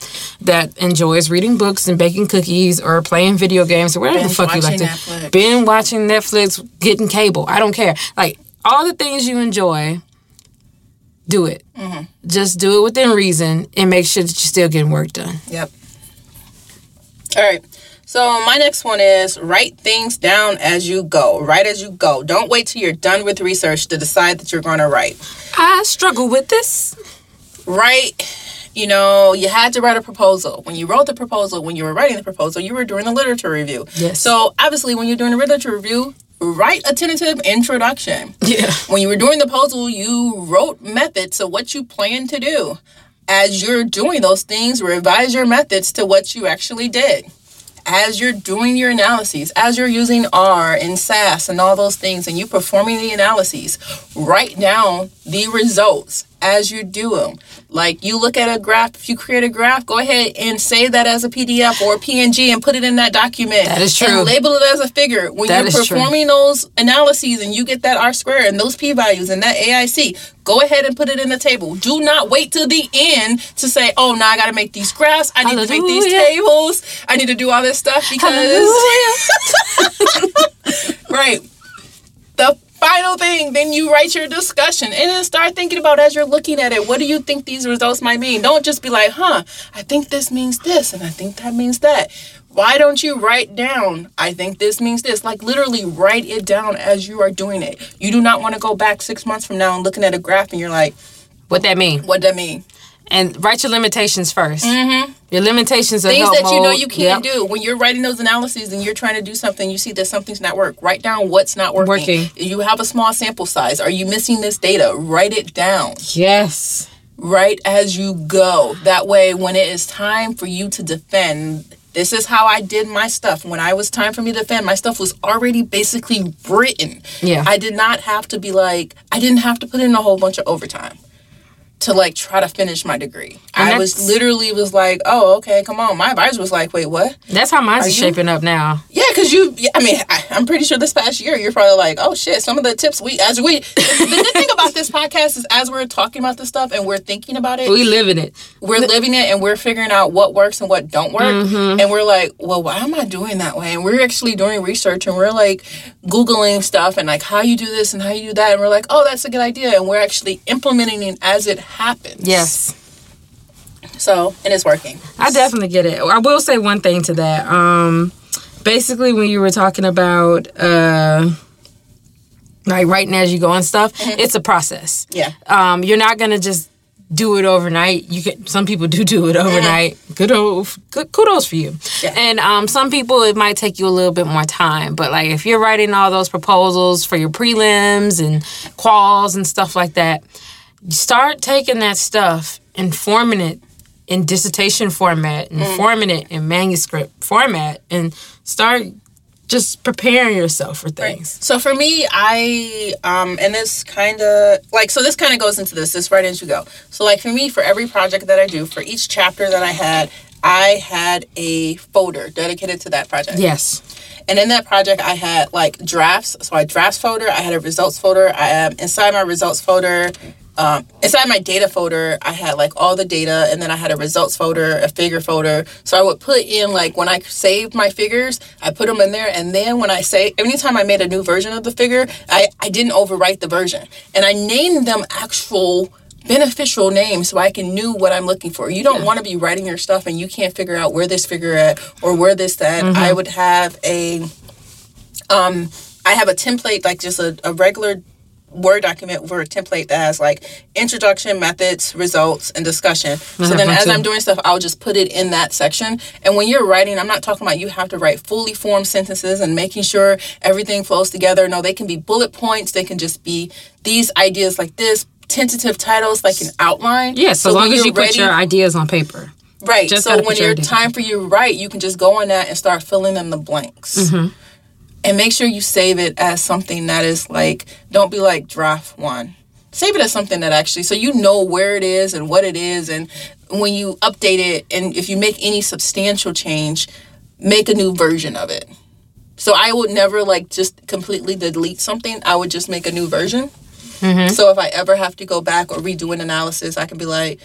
that enjoys reading books and baking cookies or playing video games or whatever the fuck you like to. Netflix. Been watching Netflix, getting cable. I don't care. Like all the things you enjoy, do it. Mm-hmm. Just do it within reason and make sure that you're still getting work done. Yep. All right. So my next one is write things down as you go. Write as you go. Don't wait till you're done with research to decide that you're going to write. I struggle with this. Write. You know, you had to write a proposal. When you wrote the proposal, when you were writing the proposal, you were doing a literature review. Yes. So obviously, when you're doing a literature review, write a tentative introduction. Yeah. When you were doing the proposal, you wrote methods of what you plan to do. As you're doing those things, revise your methods to what you actually did. As you're doing your analyses, as you're using R and SAS and all those things, and you performing the analyses, write down the results as you do them. Like you look at a graph, if you create a graph, go ahead and save that as a PDF or a PNG and put it in that document. That is true. And label it as a figure. When That you're is true. performing those analyses and you get that R square and those P values and that AIC, go ahead and put it in the table. Do not wait till the end to say, oh, now I got to make these graphs. I need to make these tables. I need to do all this stuff because. Right. The final thing, then you write your discussion and then start thinking about as you're looking at it, what do you think these results might mean? Don't just be like, huh, I think this means this and I think that means that. Why don't you write down, I think this means this? Like literally write it down as you are doing it. You do not want to go back six months from now and looking at a graph and you're like, what that mean? what that mean? And write your limitations 1st mm-hmm. Your limitations are Things that you know you can't Yep. do. When you're writing those analyses and you're trying to do something, you see that something's not work. Write down what's not working. Working. You have a small sample size. Are you missing this data? Write it down. Yes. Right as you go. That way, when it is time for you to defend, this is how I did my stuff. When I was time for me to defend, my stuff was already basically written. Yeah. I did not have to be like, I didn't have to put in a whole bunch of overtime to like try to finish my degree. And I was literally was like, oh, okay, come on. My advisor was like, wait, what? That's how mine's is you- shaping up now. Yeah, because you, yeah, I mean, I, I'm pretty sure this past year, you're probably like, oh shit, some of the tips we, as we, the good thing about this podcast is as we're talking about this stuff and we're thinking about it, We live in it. we're living it and we're figuring out what works and what don't work. Mm-hmm. And we're like, well, why am I doing that way? And we're actually doing research and we're like Googling stuff and like how you do this and how you do that. And we're like, oh, that's a good idea. And we're actually implementing it as it happens. Yes. So, and it's working. I definitely get it. I will say one thing to that. Um, basically, when you were talking about uh, like writing as you go and stuff, it's a process. Yeah. Um, you're not gonna just do it overnight. You can. Some people do do it overnight. Good, old, good kudos for you. Yeah. And um, some people it might take you a little bit more time. But like if you're writing all those proposals for your prelims and quals and stuff like that, start taking that stuff and forming it in dissertation format and forming it in manuscript format and start just preparing yourself for things. So for me, I um and this kind of like so this kind of goes into this this right as you go. So like for me, for every project that I do, for each chapter that I had, I had a folder dedicated to that project. Yes. And in that project, I had like drafts. So I drafts folder. I had a results folder. I am um, inside my results folder. Um, inside my data folder, I had like all the data, and then I had a results folder, a figure folder. So I would put in like when I saved my figures, I put them in there, and then when I say anytime I made a new version of the figure, I I didn't overwrite the version, and I named them actual beneficial names so I can knew what I'm looking for. You don't yeah. want to be writing your stuff and you can't figure out where this figure at or where this at. Mm-hmm. I would have a um I have a template like just a, a regular Word document for a template that has like introduction, methods, results, and discussion. So then as I'm doing stuff, I'll just put it in that section. And when you're writing, I'm not talking about you have to write fully formed sentences and making sure everything flows together. No, they can be bullet points. They can just be these ideas like this, tentative titles like an outline. Yeah, so, so long as you ready, put your ideas on paper. Right. Just so when you're time for you to write, you can just go on that and start filling in the blanks. Mm-hmm and make sure you save it as something that is like don't be like draft one. Save it as something that actually so you know where it is and what it is and when you update it and if you make any substantial change make a new version of it. So i would never like just completely delete something. I would just make a new version. Mm-hmm. so if i ever have to go back or redo an analysis i can be like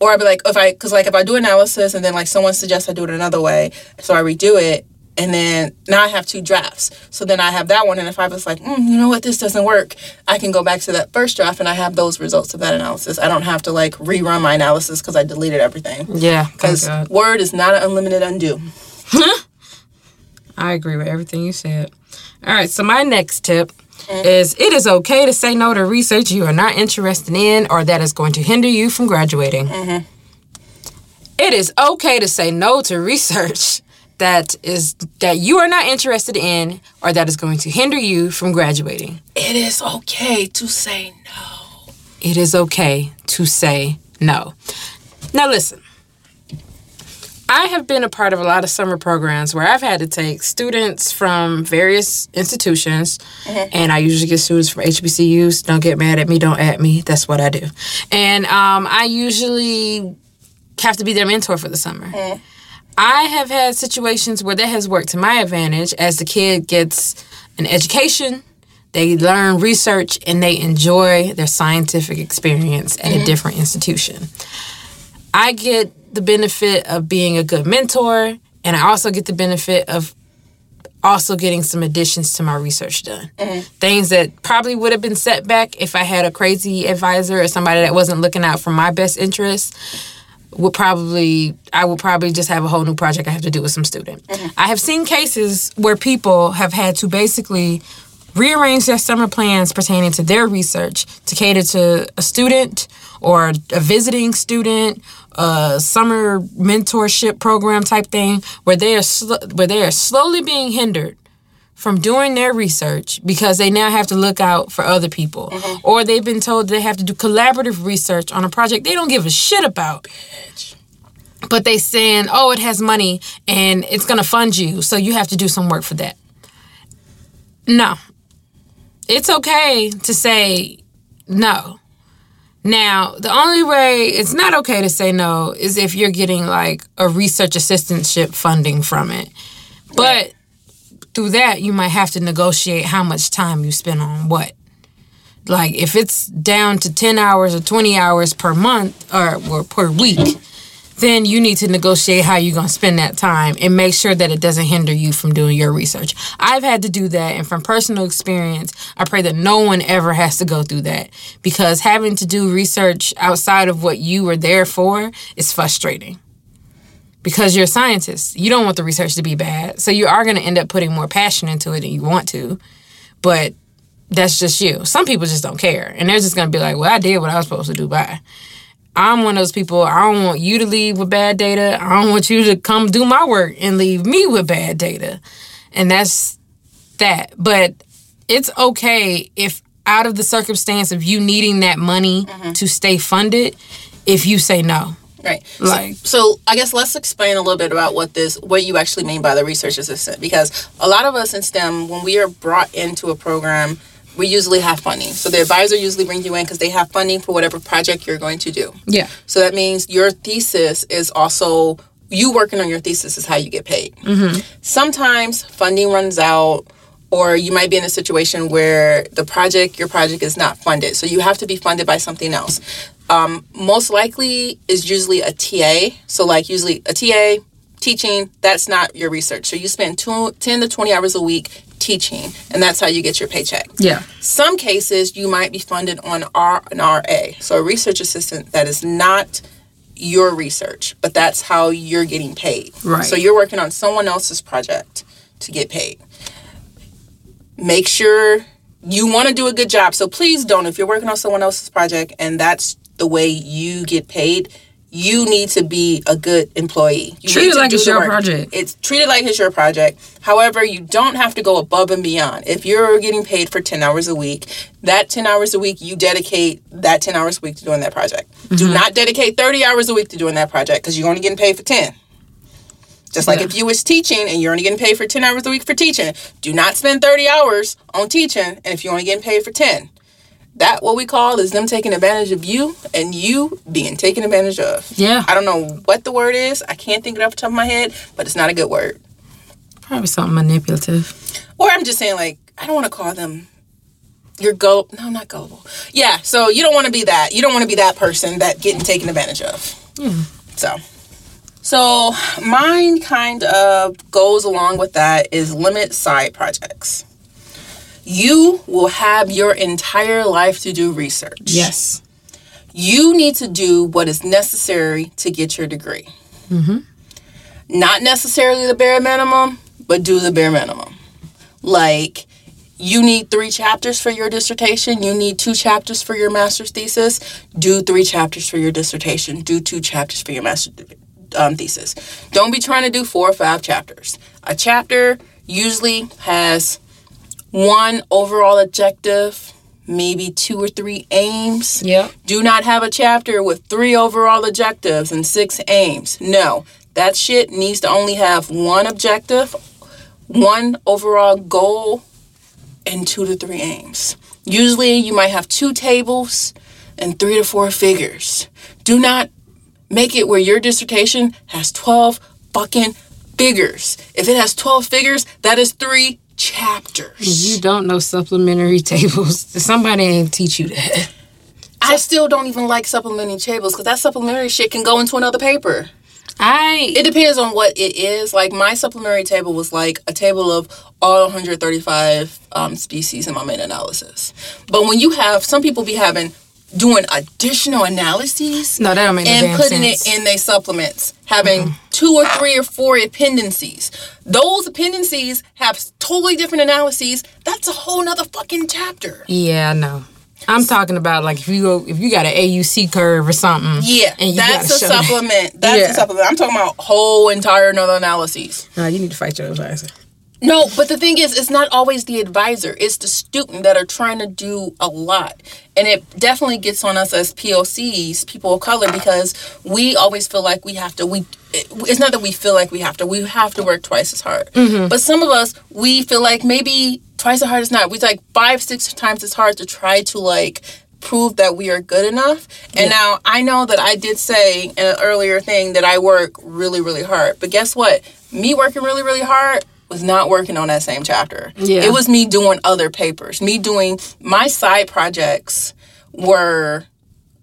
or I'd be like, if I, because like if I do analysis and then like someone suggests I do it another way, so I redo it, and then now I have two drafts. So then I have that one, and if I was like, mm, you know what, this doesn't work, I can go back to that first draft and I have those results of that analysis. I don't have to like rerun my analysis because I deleted everything. Yeah, because Word is not an unlimited undo. I agree with everything you said. All right, so my next tip mm-hmm. is it is okay to say no to research you are not interested in or that is going to hinder you from graduating. Mm-hmm. It is okay to say no to research that is that you are not interested in or that is going to hinder you from graduating. It is okay to say no. It is okay to say no. Now listen. I have been a part of a lot of summer programs where I've had to take students from various institutions, mm-hmm. and I usually get students from HBCUs. Don't get mad at me, don't at me. That's what I do. And um, I usually have to be their mentor for the summer. Mm-hmm. I have had situations where that has worked to my advantage as the kid gets an education, they learn research, and they enjoy their scientific experience at mm-hmm. a different institution. I get the benefit of being a good mentor, and I also get the benefit of also getting some additions to my research done. Mm-hmm. Things that probably would have been set back if I had a crazy advisor or somebody that wasn't looking out for my best interests would probably I would probably just have a whole new project I have to do with some student. Mm-hmm. I have seen cases where people have had to basically rearrange their summer plans pertaining to their research to cater to a student or a visiting student, a summer mentorship program type thing where they are sl- where they are slowly being hindered from doing their research because they now have to look out for other people. Mm-hmm. Or they've been told they have to do collaborative research on a project they don't give a shit about. Bitch. But they saying, oh, it has money and it's gonna fund you, so you have to do some work for that. No. It's okay to say no. Now, the only way it's not okay to say no is if you're getting like a research assistantship funding from it. But through that, you might have to negotiate how much time you spend on what. Like if it's down to 10 hours or 20 hours per month or, or per week, then you need to negotiate how you're going to spend that time and make sure that it doesn't hinder you from doing your research. I've had to do that, and from personal experience, I pray that no one ever has to go through that because having to do research outside of what you were there for is frustrating because you're a scientist. You don't want the research to be bad. So you are going to end up putting more passion into it than you want to. But that's just you. Some people just don't care. And they're just going to be like, well, I did what I was supposed to do. Bye. I'm one of those people, I don't want you to leave with bad data. I don't want you to come do my work and leave me with bad data. And that's that. But it's okay if out of the circumstance of you needing that money mm-hmm. to stay funded, if you say no Right. Like- so, so I guess let's explain a little bit about what this what you actually mean by the research assistant because a lot of us in STEM when we are brought into a program we usually have funding. So the advisor usually brings you in because they have funding for whatever project you're going to do. Yeah. So that means your thesis is also you working on your thesis is how you get paid. Mm-hmm. Sometimes funding runs out, or you might be in a situation where the project, your project, is not funded. So you have to be funded by something else. Um, most likely is usually a TA. So like usually a TA teaching. That's not your research. So you spend two, 10 to twenty hours a week teaching, and that's how you get your paycheck. Yeah. Some cases you might be funded on R an RA, so a research assistant that is not your research, but that's how you're getting paid. Right. So you're working on someone else's project to get paid. Make sure you want to do a good job. So please don't if you're working on someone else's project and that's the way you get paid, you need to be a good employee. You Treat it like it's your work. project. It's treated like it's your project. However, you don't have to go above and beyond. If you're getting paid for 10 hours a week, that 10 hours a week, you dedicate that 10 hours a week to doing that project. Mm-hmm. Do not dedicate 30 hours a week to doing that project because you're only getting paid for 10. Just like Yeah. if you was teaching and you're only getting paid for 10 hours a week for teaching, do not spend 30 hours on teaching and if you're only getting paid for 10. That what we call is them taking advantage of you and you being taken advantage of. Yeah. I don't know what the word is. I can't think it off the top of my head, but it's not a good word. Probably something manipulative. Or I'm just saying, like, I don't want to call them. You're gullible. No, not gullible. Yeah, so you don't want to be that. You don't want to be that person that getting taken advantage of. Yeah. So, so mine kind of goes along with that is limit side projects. You will have your entire life to do research. Yes. You need to do what is necessary to get your degree. Not necessarily the bare minimum, but do the bare minimum. Like, you need three chapters for your dissertation. You need two chapters for your master's thesis. Do three chapters for your dissertation. Do two chapters for your master's um, thesis. Don't be trying to do four or five chapters. A chapter usually has one overall objective, maybe two or three aims. Yep. Do not have a chapter with three overall objectives and six aims. No, that shit needs to only have one objective, one overall goal, and two to three aims. Usually, you might have two tables and three to four figures. Do not make it where your dissertation has 12 fucking figures. If it has 12 figures, that is three chapters. You don't know supplementary tables. Somebody ain't teach you that. I still don't even like supplementary tables because that supplementary shit can go into another paper. I It depends on what it is. Like my supplementary table was like a table of all 135 um, species in my main analysis. But when you have some people be having doing additional analyses no, that don't make and putting sense. Mm-hmm. it in their supplements, having two or three or four appendices. Those appendices have totally different analyses. That's a whole nother fucking chapter. Yeah, I know. I'm talking about like if you go if you got an AUC curve or something. Yeah, and you that's a supplement. That's Yeah. a supplement. I'm talking about whole entire another analyses. No, you need to fight your advisor. No, but the thing is, it's not always the advisor. It's the student that are trying to do a lot. And it definitely gets on us as POCs, people of color, because we always feel like we have to. We It's not that we feel like we have to. We have to work twice as hard. Mm-hmm. But some of us, we feel like maybe twice as hard is not. We like five, six times as hard to try to like prove that we are good enough. And now I know that I did say in an earlier thing that I work really, really hard. But guess what? Me working really, really hard was not working on that same chapter. Yeah. It was me doing other papers. Me doing my side projects were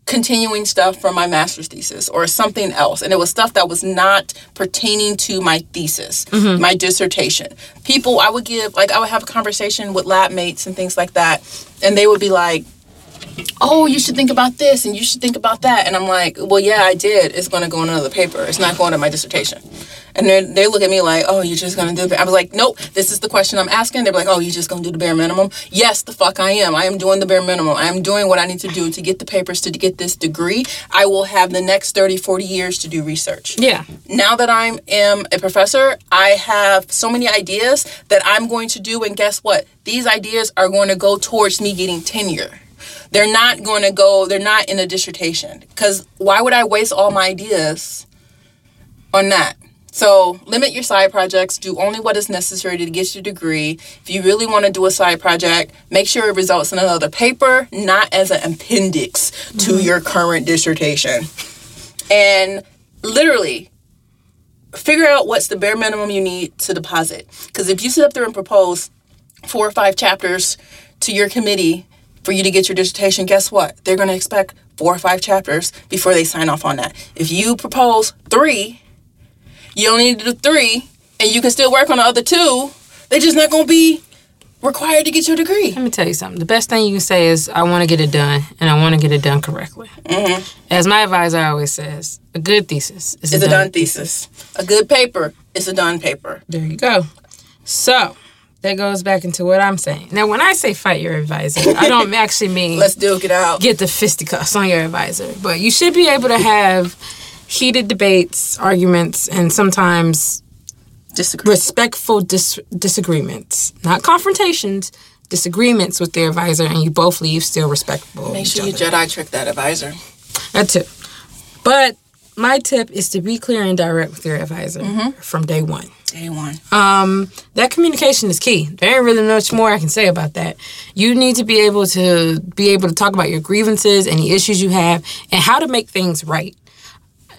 continuing stuff from my master's thesis or something else. And it was stuff that was not pertaining to my thesis, mm-hmm. my dissertation. People, I would give, like, I would have a conversation with lab mates and things like that. And they would be like, oh, you should think about this and you should think about that. And I'm like, well, yeah, I did. It's going to go in another paper. It's not going to my dissertation. And then they look at me like, oh, you're just going to do the. I was like, nope, this is the question I'm asking. They're like, oh, you're just going to do the bare minimum? Yes, the fuck I am. I am doing the bare minimum. I am doing what I need to do to get the papers to get this degree. I will have the next 30, 40 years to do research Yeah. now that I am a professor, I have so many ideas that I'm going to do. And guess what? These ideas are going to go towards me getting tenure. They're not going to go, they're not in a dissertation. Because why would I waste all my ideas on that? So limit your side projects. Do only what is necessary to get your degree. If you really want to do a side project, make sure it results in another paper, not as an appendix to mm-hmm. your current dissertation. And literally, figure out what's the bare minimum you need to deposit. Because if you sit up there and propose four or five chapters to your committee for you to get your dissertation, guess what? They're going to expect four or five chapters before they sign off on that. If you propose three, you only need to do three, and you can still work on the other two. They're just not going to be required to get your degree. Let me tell you something. The best thing you can say is, I want to get it done, and I want to get it done correctly. Mm-hmm. As my advisor always says, a good thesis is It's a done thesis. A good paper is a done paper. There you go. So that goes back into what I'm saying. Now, when I say fight your advisor, I don't actually mean Let's duke it out. get the fisticuffs on your advisor, but you should be able to have heated debates, arguments, and sometimes Disagree. respectful dis- disagreements, not confrontations, disagreements with their advisor, and you both leave still respectful. Make sure you other. Jedi trick that advisor. That's it. But my tip is to be clear and direct with your advisor Mm-hmm. from day one. Day one. Um, that communication is key. There ain't really much more I can say about that. You need to be able to be able to talk about your grievances, any issues you have, and how to make things right.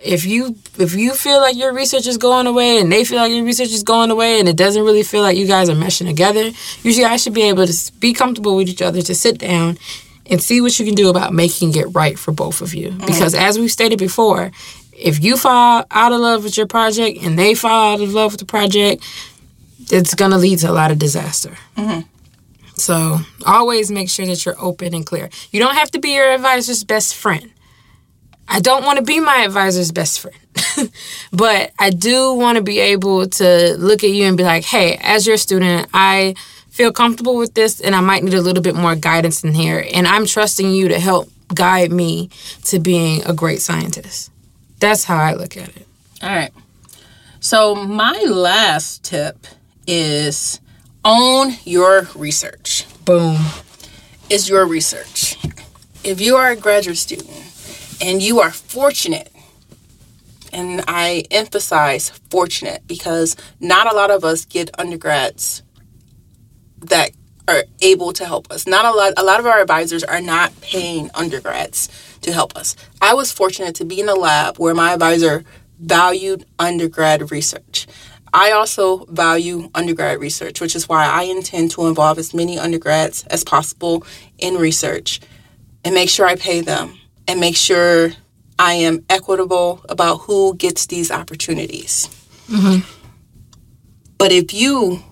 If you if you feel like your research is going away and they feel like your research is going away and it doesn't really feel like you guys are meshing together, you guys should be able to be comfortable with each other to sit down and see what you can do about making it right for both of you. Because as we've stated before, if you fall out of love with your project and they fall out of love with the project, it's gonna lead to a lot of disaster. Mm-hmm. So always make sure that you're open and clear. You don't have to be your advisor's best friend. I don't want to be my advisor's best friend, but I do want to be able to look at you and be like, hey, as your student, I feel comfortable with this and I might need a little bit more guidance in here. And I'm trusting you to help guide me to being a great scientist. That's how I look at it. All right. So my last tip is own your research. Boom. Is your research. If you are a graduate student and you are fortunate, and I emphasize fortunate because not a lot of us get undergrads that are able to help us. Not a lot a lot of our advisors are not paying undergrads to help us. I was fortunate to be in a lab where my advisor valued undergrad research. I also value undergrad research, which is why I intend to involve as many undergrads as possible in research and make sure I pay them and make sure I am equitable about who gets these opportunities. Mm-hmm. But if you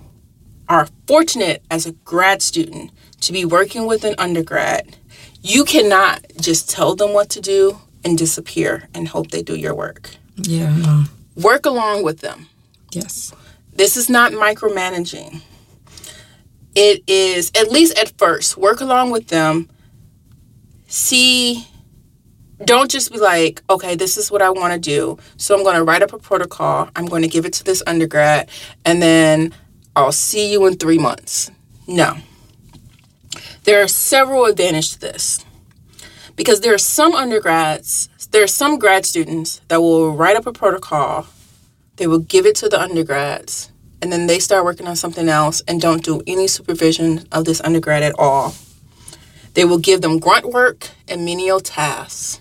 are fortunate as a grad student to be working with an undergrad, you cannot just tell them what to do and disappear and hope they do your work. Yeah. No. Work along with them. Yes. This is not micromanaging. It is, at least at first, work along with them. See, don't just be like, okay, this is what I want to do. So I'm going to write up a protocol. I'm going to give it to this undergrad, and then I'll see you in three months. No. There are several advantages to this because there are some undergrads, there are some grad students that will write up a protocol they will give it to the undergrads and then they start working on something else and don't do any supervision of this undergrad at all. They will give them grunt work and menial tasks.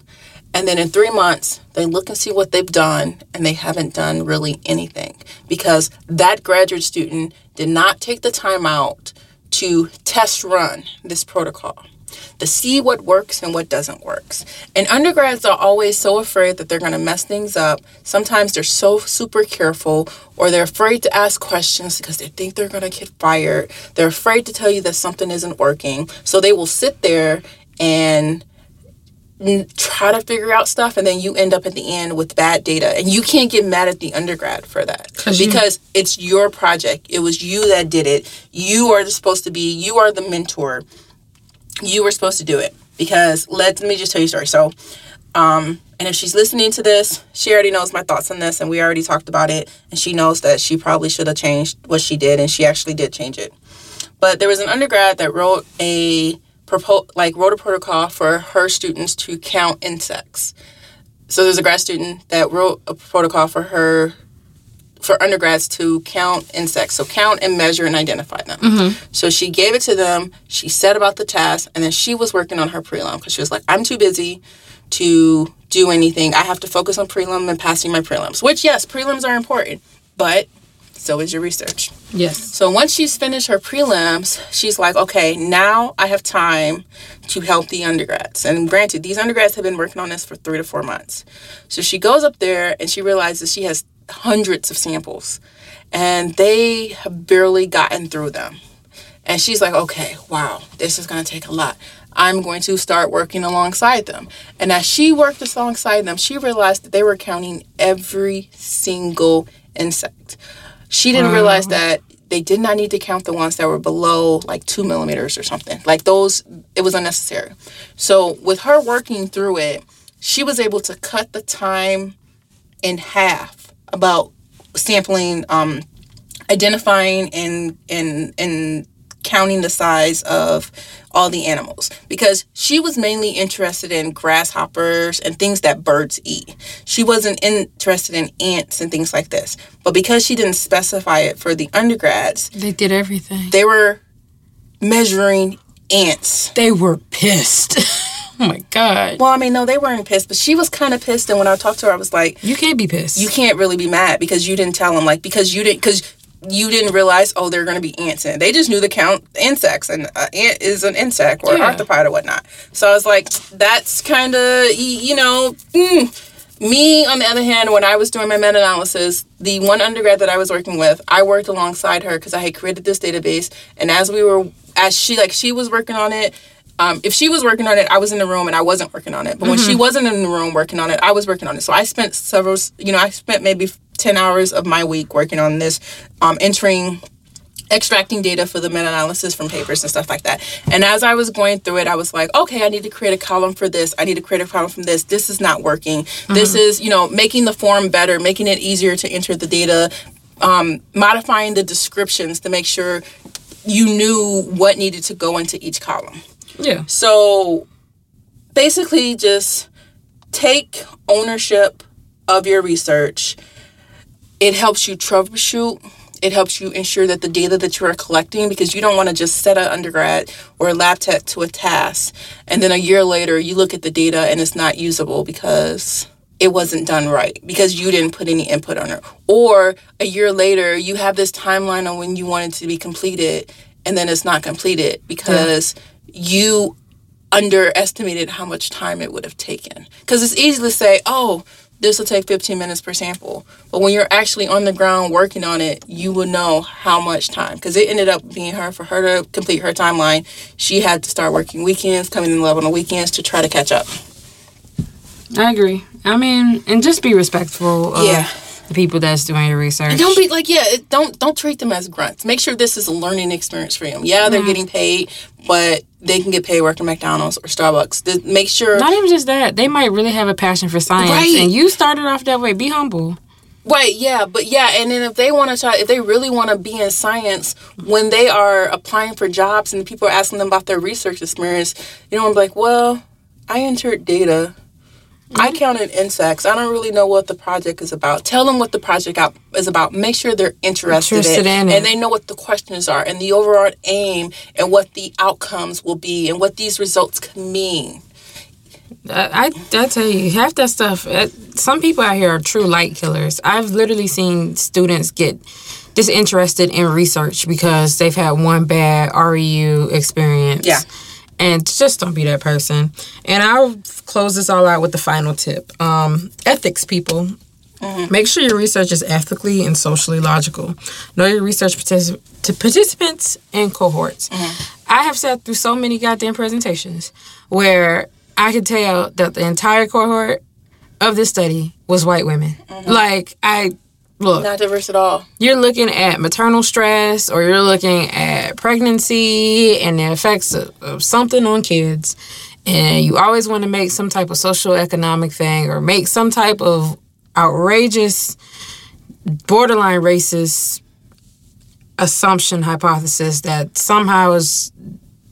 And then in three months, they look and see what they've done, and they haven't done really anything because that graduate student did not take the time out to test run this protocol to see what works and what doesn't works. And undergrads are always so afraid that they're going to mess things up. Sometimes they're so super careful or they're afraid to ask questions because they think they're going to get fired. They're afraid to tell you that something isn't working. So they will sit there and n- try to figure out stuff and then you end up at the end with bad data. And you can't get mad at the undergrad for that. 'Cause you- because it's your project. It was you that did it. You are supposed to be you are the mentor. You were supposed to do it. Because let me just tell you a story. So um and if she's listening to this she already knows my thoughts on this and we already talked about it. And she knows that she probably should have changed what she did and she actually did change it. But there was an undergrad that wrote a propo- like wrote a protocol for her students to count insects. So there's a grad student that wrote a protocol for her for undergrads to count insects. So count and measure and identify them. Mm-hmm. So she gave it to them. She said about the task, and then she was working on her prelim because she was like, "I'm too busy to do anything. I have to focus on prelim and passing my prelims." Which yes, prelims are important, but so is your research. Yes. So once she's finished her prelims, she's like, okay, now I have time to help the undergrads. And granted, these undergrads have been working on this for three to four months. So she goes up there and she realizes she has hundreds of samples and they have barely gotten through them. And she's like, okay, wow, this is going to take a lot. I'm going to start working alongside them. And as she worked alongside them, she realized that they were counting every single insect. She didn't realize that they did not need to count the ones that were below like two millimeters or something. Like those, it was unnecessary. So with her working through it, she was able to cut the time in half about sampling, um, identifying and and and counting the size of all the animals because she was mainly interested in grasshoppers and things that birds eat. She wasn't interested in ants and things like this. But because she didn't specify it for the undergrads, They did everything. they were measuring ants. They were pissed. oh my god. Well, I mean, no, they weren't pissed, but she was kind of pissed. And when I talked to her, I was like, You can't be pissed. you can't really be mad because you didn't tell them, like, because you didn't, because you didn't realize, oh, they're going to be ants in. They just knew the count insects, and uh, ant is an insect or Yeah. arthropod or whatnot. So I was like, that's kind of, you know, mm. me on the other hand, when I was doing my meta analysis, the one undergrad that I was working with, I worked alongside her because I had created this database, and as we were, as she like she was working on it. Um, if she was working on it, I was in the room and I wasn't working on it. But when she wasn't in the room working on it, I was working on it. So I spent several, you know, I spent maybe 10 hours of my week working on this, um, entering extracting data for the meta-analysis from papers and stuff like that. And as I was going through it, I was like, okay, I need to create a column for this. I need to create a column from this. This is not working. This is, you know, making the form better, making it easier to enter the data, um, modifying the descriptions to make sure you knew what needed to go into each column. yeah. So basically, just take ownership of your research. It helps you troubleshoot. It helps you ensure that the data that you are collecting, because you don't want to just set an undergrad or a lab tech to a task, and then a year later you look at the data and it's not usable because it wasn't done right because you didn't put any input on it. Or a year later you have this timeline on when you want it to be completed, and then it's not completed because you underestimated how much time it would have taken. Because it's easy to say, oh, this will take 15 minutes per sample. But when you're actually on the ground working on it, you will know how much time. Because it ended up being her, for her to complete her timeline, she had to start working weekends, coming in love on the weekends to try to catch up. I agree. I mean, and just be respectful of Yeah. The people that's doing your research. And don't be like, yeah, don't don't treat them as grunts. Make sure this is a learning experience for them. Yeah, they're mm-hmm. getting paid, but they can get paid working at McDonald's or Starbucks. Make sure Not even just that. They might really have a passion for science. Right. And you started off that way. Be humble. Right, yeah, but yeah, and then if they want to try, if they really want to be in science, when they are applying for jobs and people are asking them about their research experience, you know, I'm like, well, I entered data. I counted insects. I don't really know what the project is about. Tell them what the project out is about. Make sure they're interested, Interested in, in it. and they know what the questions are and the overall aim and what the outcomes will be and what these results can mean. I, I, I tell you, half that stuff, uh, some people out here are true light killers. I've literally seen students get disinterested in research because they've had one bad REU experience. Yeah. And just don't be that person. And I'll close this all out with the final tip. Um, ethics, people. Mm-hmm. Make sure your research is ethically and socially logical. Know your research particip- to participants and cohorts. Mm-hmm. I have sat through so many goddamn presentations where I could tell that the entire cohort of this study was white women. Mm-hmm. Like, I look, Not diverse at all. you're looking at maternal stress or you're looking at pregnancy and the effects of, of something on kids and you always want to make some type of social economic thing or make some type of outrageous borderline racist assumption hypothesis that somehow is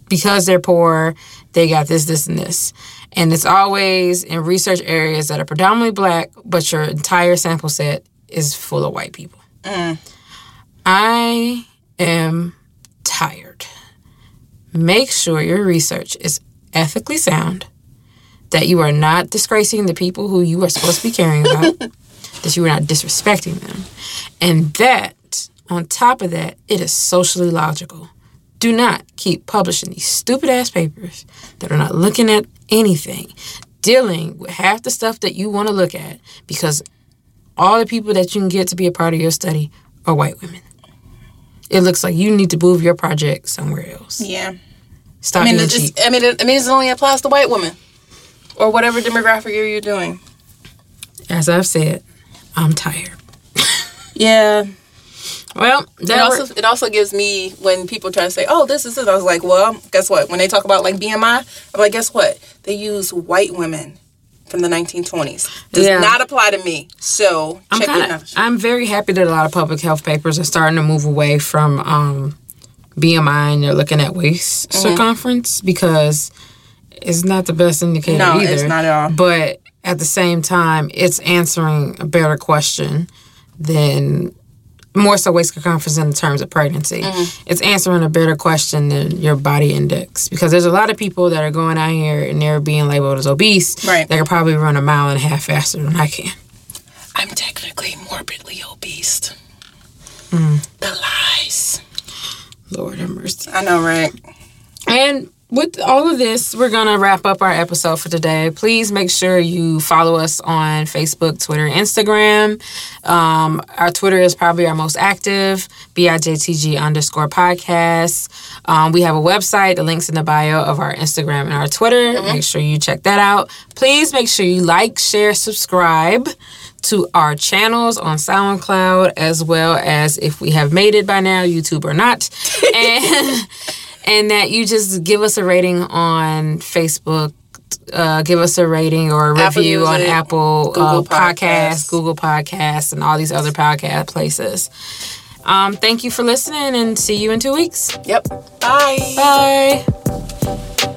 because they're poor, they got this, this, and this. And it's always in research areas that are predominantly black, but your entire sample set is full of white people. Mm. I am tired. Make sure your research is ethically sound, that you are not disgracing the people who you are supposed to be caring about, that you are not disrespecting them, and that, on top of that, it is socially logical. Do not keep publishing these stupid ass papers that are not looking at anything, dealing with half the stuff that you want to look at, because all the people that you can get to be a part of your study are white women. It looks like you need to move your project somewhere else. Yeah. Stop I mean, being it cheap. just, I mean, it, I mean, it only applies to white women or whatever demographic you're doing. As I've said, I'm tired. Yeah. Well, It that also it also gives me when people try to say, "Oh, this is it." I was like, "Well, guess what?" When they talk about like BMI, I'm like, "Guess what? They use white women from the 1920s. Does Yeah. not apply to me." So I'm check kind it of out. I'm very happy that a lot of public health papers are starting to move away from um, BMI and they're looking at waist Mm-hmm. circumference because it's not the best indicator No, either. it's not at all. But at the same time, it's answering a better question than more so waist circumference in terms of pregnancy. Mm-hmm. It's answering a better question than your body index because there's a lot of people that are going out here and they're being labeled as obese. Right. They could probably run a mile and a half faster than I can. I'm technically morbidly obese. Mm. The lies. Lord have mercy. I know, right? And with all of this, we're going to wrap up our episode for today. Please make sure you follow us on Facebook, Twitter, Instagram. Um, our Twitter is probably our most active, BIJTG underscore podcast. Um, we have a website, the links in the bio of our Instagram and our Twitter. Make sure you check that out. Please make sure you like, share, subscribe to our channels on SoundCloud, as well as if we have made it by now, YouTube or not. And and that you just give us a rating on Facebook, uh, give us a rating or a Apple review on Music, Apple uh, Google Podcasts, Podcasts. Google Podcasts, and all these other podcast places. Um, thank you for listening and see you in two weeks. Yep. Bye. Bye.